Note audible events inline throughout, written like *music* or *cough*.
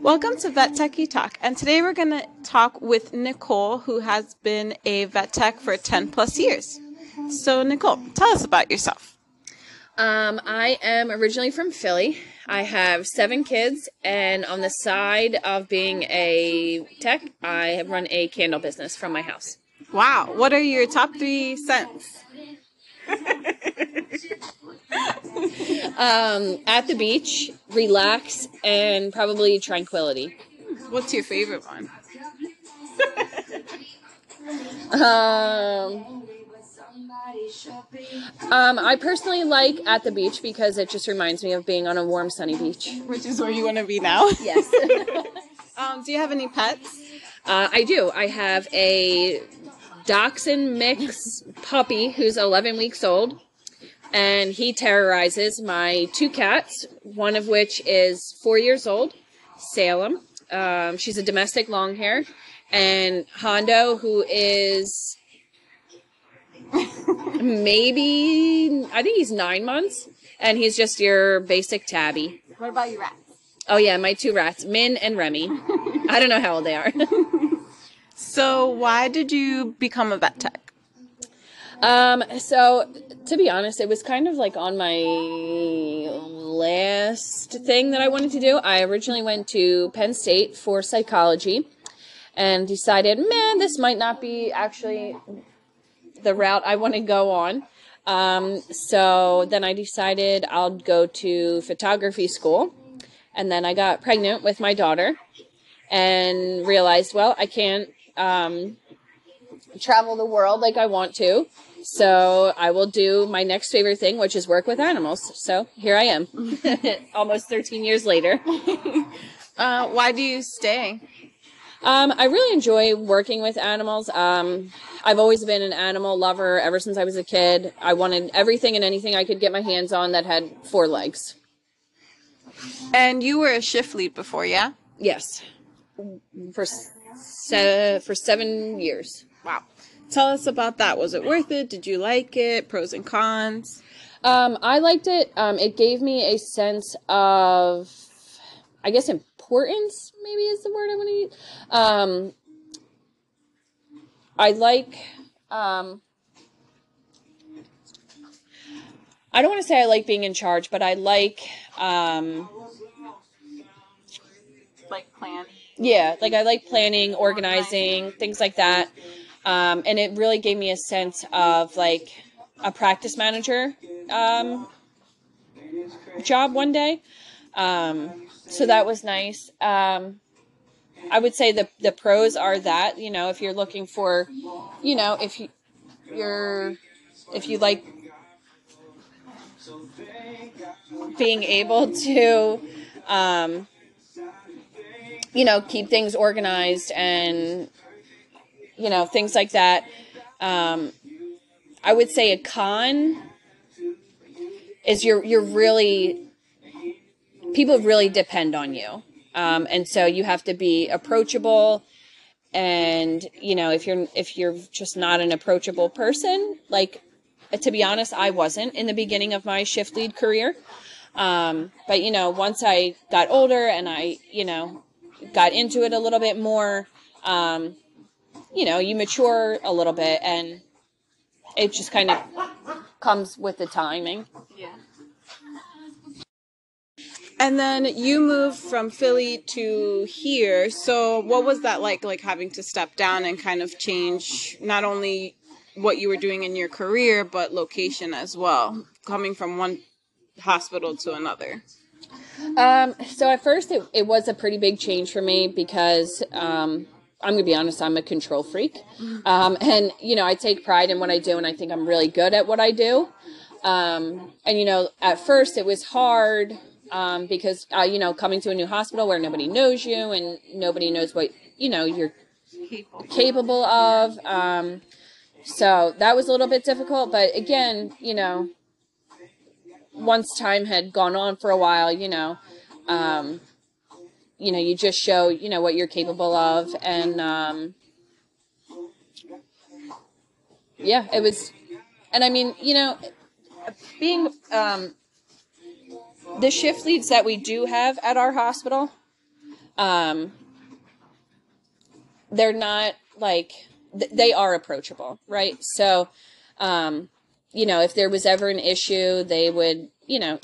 Welcome to Vet Techie Talk, and today we're going to talk with Nicole, who has been a vet tech for 10 plus years. So, Nicole, tell us about yourself. Um, I am originally from Philly. I have seven kids, and on the side of being a tech, I have run a candle business from my house. Wow, what are your top three scents? *laughs* *laughs* Um, at the beach, relax, and probably tranquility. What's your favorite one? Um, um, I personally like at the beach because it just reminds me of being on a warm, sunny beach. Which is where you want to be now. *laughs* Yes. *laughs* Um, do you have any pets? Uh, I do. I have a dachshund mix puppy who's 11 weeks old, and he terrorizes my two cats, one of which is four years old, Salem. Um, she's a domestic long hair, and Hondo, who is maybe, I think he's nine months, and he's just your basic tabby. What about your rats? Oh, yeah, my two rats, Min and Remy. I don't know how old they are. *laughs* *laughs* So, why did you become a vet tech? Um, so to be honest, it was kind of like on my last thing that I wanted to do. I originally went to Penn State for psychology and decided, man, this might not be actually the route I want to go on. Um, so then I decided I'll go to photography school. And then I got pregnant with my daughter and realized, well, I can't um, travel the world like I want to. So I will do my next favorite thing, which is work with animals. So here I am, *laughs* almost 13 years later. *laughs* Uh, why do you stay? Um, I really enjoy working with animals. Um, I've always been an animal lover ever since I was a kid. I wanted everything and anything I could get my hands on that had four legs. And you were a shift lead before, yeah? Yes, for se- for seven years. Wow. Tell us about that. Was it worth it? Did you like it? Pros and cons? Um, I liked it. Um, it gave me a sense of, I guess, importance. Maybe is the word I want to use. Um, I like. Um, I don't want to say I like being in charge, but I like. Um, Like planning. yeah, like I like planning, organizing, things like that. Um, and it really gave me a sense of like a practice manager um, job one day. Um, so that was nice. Um, I would say the the pros are that you know if you're looking for, you know if you you're if you like being able to um, you know, keep things organized and, you know, things like that. Um, I would say a con is you're you're really people really depend on you, um, and so you have to be approachable. And you know, if you're if you're just not an approachable person, like to be honest, I wasn't in the beginning of my shift lead career. Um, but you know, once I got older and I, you know, got into it a little bit more, um, you know, you mature a little bit and it just kind of comes with the timing. Yeah. And then you moved from Philly to here. So what was that like like having to step down and kind of change not only what you were doing in your career but location as well, coming from one hospital to another? Um, so at first it, it was a pretty big change for me because um, I'm gonna be honest, I'm a control freak. Um, and you know, I take pride in what I do and I think I'm really good at what I do. Um, and you know, at first it was hard um, because uh, you know, coming to a new hospital where nobody knows you and nobody knows what you know you're capable of. Um, so that was a little bit difficult, but again, you know, once time had gone on for a while, you know, um, you know, you just show, you know, what you're capable of, and um, yeah, it was, and I mean, you know, being um, the shift leads that we do have at our hospital, um, they're not like th- they are approachable, right? So, um, you know, if there was ever an issue, they would, you know,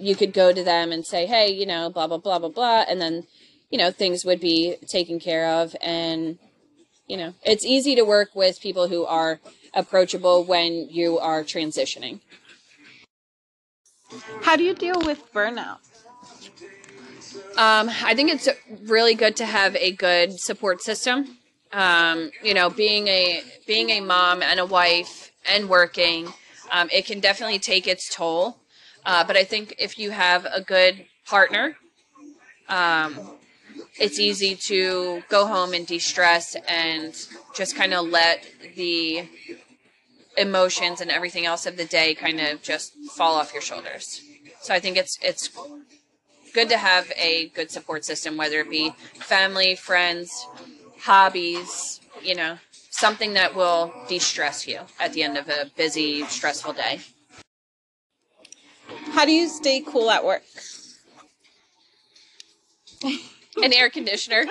you could go to them and say, hey, you know, blah blah blah blah blah, and then, you know, things would be taken care of, and you know, it's easy to work with people who are approachable when you are transitioning. How do you deal with burnout? Um, I think it's really good to have a good support system. Um, you know, being a being a mom and a wife and working, um, it can definitely take its toll. Uh, but I think if you have a good partner, um, it's easy to go home and de-stress and just kind of let the emotions and everything else of the day kind of just fall off your shoulders. So I think it's it's good to have a good support system, whether it be family, friends, hobbies, you know, something that will de-stress you at the end of a busy, stressful day. How do you stay cool at work? An air conditioner.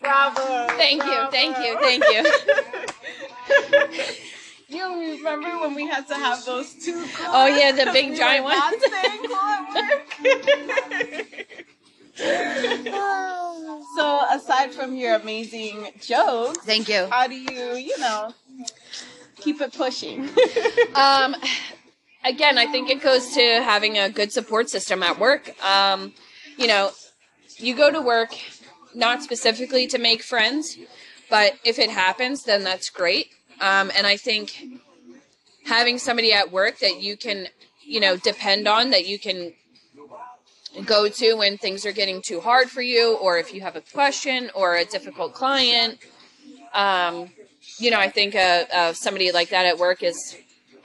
Bravo. Thank you, thank you, thank you. *laughs* You remember when we had to have those two? *laughs* Oh yeah, the big We giant were one. Not staying cool at work. *laughs* so, aside from your amazing jokes, Thank you. how do you, you know, keep it pushing? *laughs* Um, again, I think it goes to having a good support system at work. Um, you know, you go to work not specifically to make friends, but if it happens, then that's great. Um, and I think having somebody at work that you can, you know, depend on, that you can go to when things are getting too hard for you, or if you have a question or a difficult client. Um, you know, I think uh, uh, somebody like that at work is,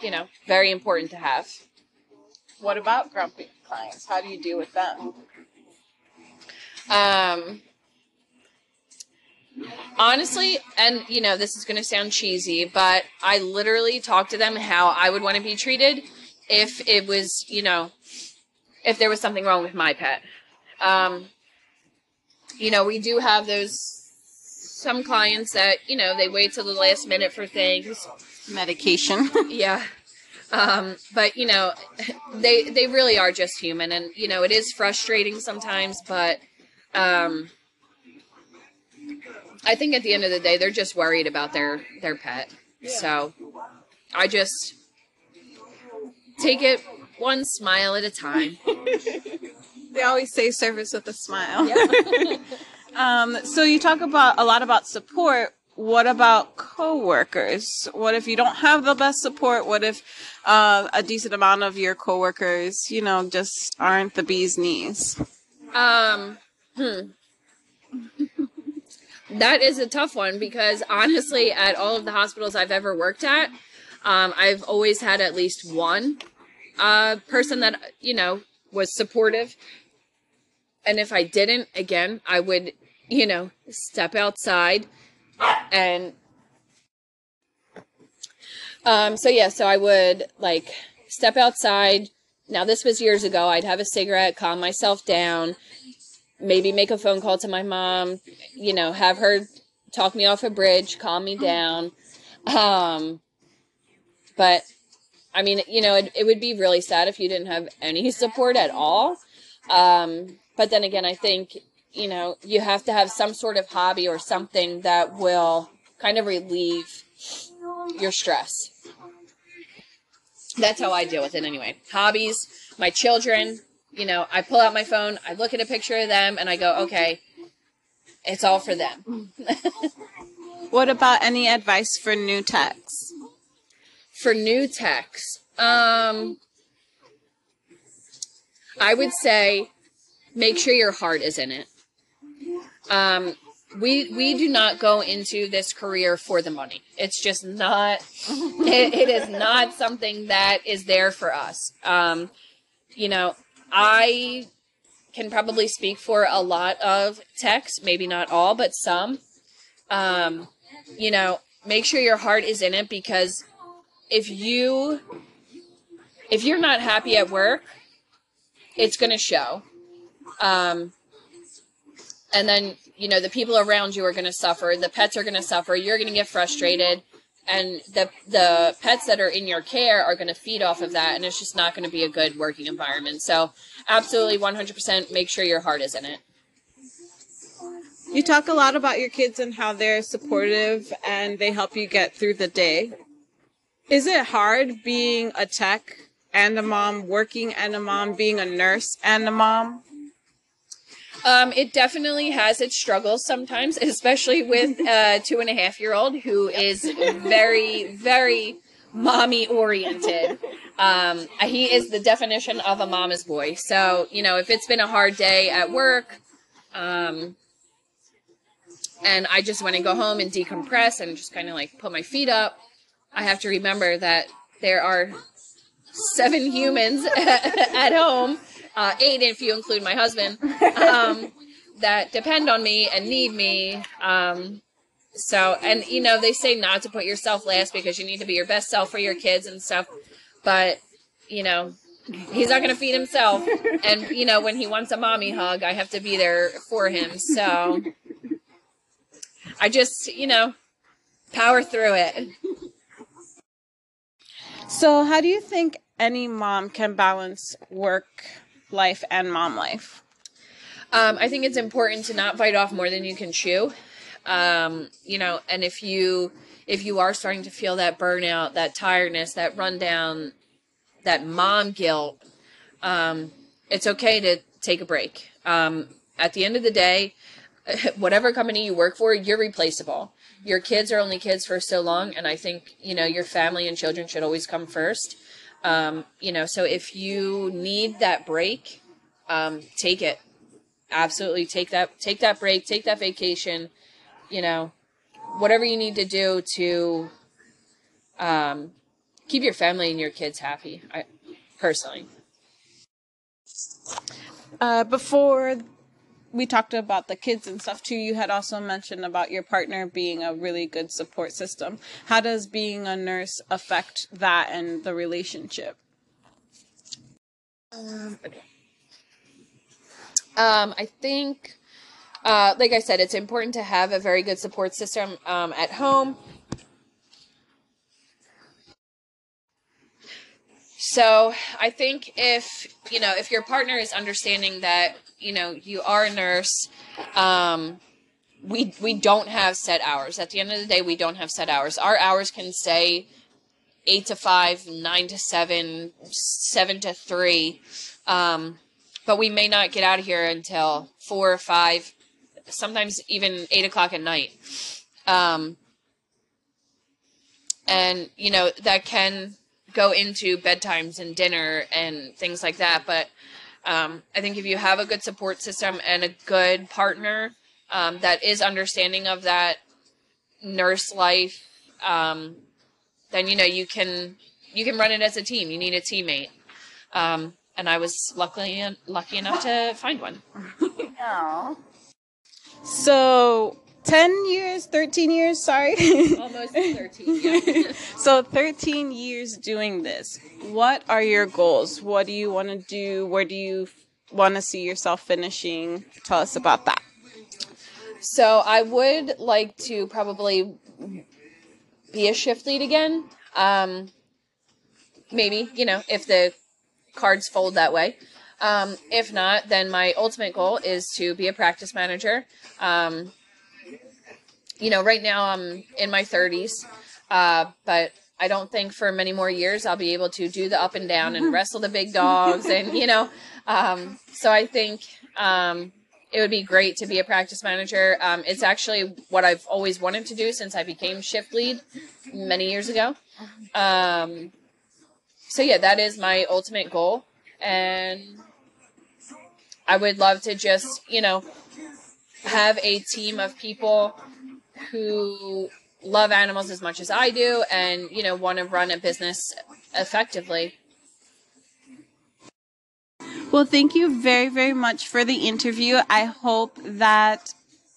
you know, very important to have. what about grumpy clients? How do you deal with them? Um, honestly, and you know, this is going to sound cheesy, but I literally talk to them how I would want to be treated if it was, you know, if there was something wrong with my pet. Um, you know, we do have those some clients that you know they wait till the last minute for things. Medication. *laughs* Yeah. Um, but you know, they they really are just human, and you know it is frustrating sometimes. But um, I think at the end of the day, they're just worried about their their pet. So I just take it one smile at a time. *laughs* they always say service with a smile. *laughs* um, so you talk about a lot about support. What about coworkers? What if you don't have the best support? What if uh, a decent amount of your coworkers, you know, just aren't the bee's knees? Um, hmm. *laughs* that is a tough one because honestly, at all of the hospitals I've ever worked at, um, I've always had at least one uh, person that you know was supportive. And if I didn't, again, I would, you know, step outside and. Um, so yeah, so I would like step outside. Now this was years ago. I'd have a cigarette, calm myself down, maybe make a phone call to my mom, you know, have her talk me off a bridge, calm me down. Um, but I mean, you know, it, it would be really sad if you didn't have any support at all. Um, but then again, I think, you know, you have to have some sort of hobby or something that will kind of relieve your stress. That's how I deal with it anyway. Hobbies, my children, you know, I pull out my phone, I look at a picture of them, and I go, okay, it's all for them. *laughs* What about any advice for new techs? for new techs, um, I would say make sure your heart is in it. Um, we we do not go into this career for the money. It's just not. *laughs* it, it is not something that is there for us. Um, you know, I can probably speak for a lot of techs, maybe not all, but some. Um, you know, make sure your heart is in it because if you if you're not happy at work, it's going to show. Um, and then, you know, the people around you are going to suffer. The pets are going to suffer. You're going to get frustrated. And the, the pets that are in your care are going to feed off of that. And it's just not going to be a good working environment. So, absolutely 100% make sure your heart is in it. You talk a lot about your kids and how they're supportive and they help you get through the day. Is it hard being a tech and a mom, working and a mom, being a nurse and a mom? Um, it definitely has its struggles sometimes, especially with *laughs* a two and a half year old who is very, very mommy oriented. Um, he is the definition of a mama's boy. So, you know, if it's been a hard day at work, um, and I just want to go home and decompress and just kind of like put my feet up, I have to remember that there are seven humans *laughs* at home, uh, eight if you include my husband, *laughs* um, that depend on me and need me. Um, so, and you know, they say not to put yourself last because you need to be your best self for your kids and stuff. But, you know, he's not going to feed himself. And, you know, when he wants a mommy hug, I have to be there for him. So, I just, you know, power through it. So, how do you think any mom can balance work life and mom life? Um, I think it's important to not bite off more than you can chew. Um, you know, and if you if you are starting to feel that burnout, that tiredness, that rundown, that mom guilt, um, it's okay to take a break. Um, at the end of the day, *laughs* whatever company you work for, you're replaceable. Your kids are only kids for so long, and I think you know your family and children should always come first. Um, you know, so if you need that break, um, take it. Absolutely, take that take that break, take that vacation. You know, whatever you need to do to um, keep your family and your kids happy. I personally. Uh, before we talked about the kids and stuff too. You had also mentioned about your partner being a really good support system. How does being a nurse affect that and the relationship? Um, um I think, uh, like I said, it's important to have a very good support system um, at home. So I think if you know if your partner is understanding that you know you are a nurse, um, we we don't have set hours. At the end of the day, we don't have set hours. Our hours can say eight to five, nine to seven, seven to three, um, but we may not get out of here until four or five, sometimes even eight o'clock at night. Um, and you know that can go into bedtimes and dinner and things like that. But um, I think if you have a good support system and a good partner um, that is understanding of that nurse life, um, then you know you can you can run it as a team. You need a teammate, um, and I was luckily lucky enough to find one. *laughs* oh. So 10 years, 13 years, sorry. Almost 13, yeah. *laughs* so 13 years doing this. What are your goals? What do you want to do? Where do you want to see yourself finishing? Tell us about that. So I would like to probably be a shift lead again. Um, maybe, you know, if the cards fold that way. Um, if not, then my ultimate goal is to be a practice manager. Um, you know, right now I'm in my 30s, uh, but I don't think for many more years I'll be able to do the up and down and *laughs* wrestle the big dogs, and you know, um, so I think um, it would be great to be a practice manager. Um, it's actually what I've always wanted to do since I became shift lead many years ago. Um, so yeah, that is my ultimate goal, and I would love to just you know have a team of people who love animals as much as I do and, you know, want to run a business effectively. Well, thank you very, very much for the interview. I hope that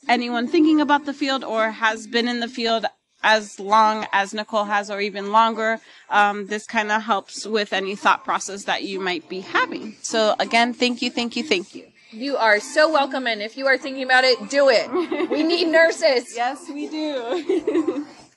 anyone thinking about the field or has been in the field as long as Nicole has, or even longer, um, this kind of helps with any thought process that you might be having. So, again, thank you, thank you, thank you. You are so welcome, and if you are thinking about it, do it. We need nurses. *laughs* Yes, we do. *laughs*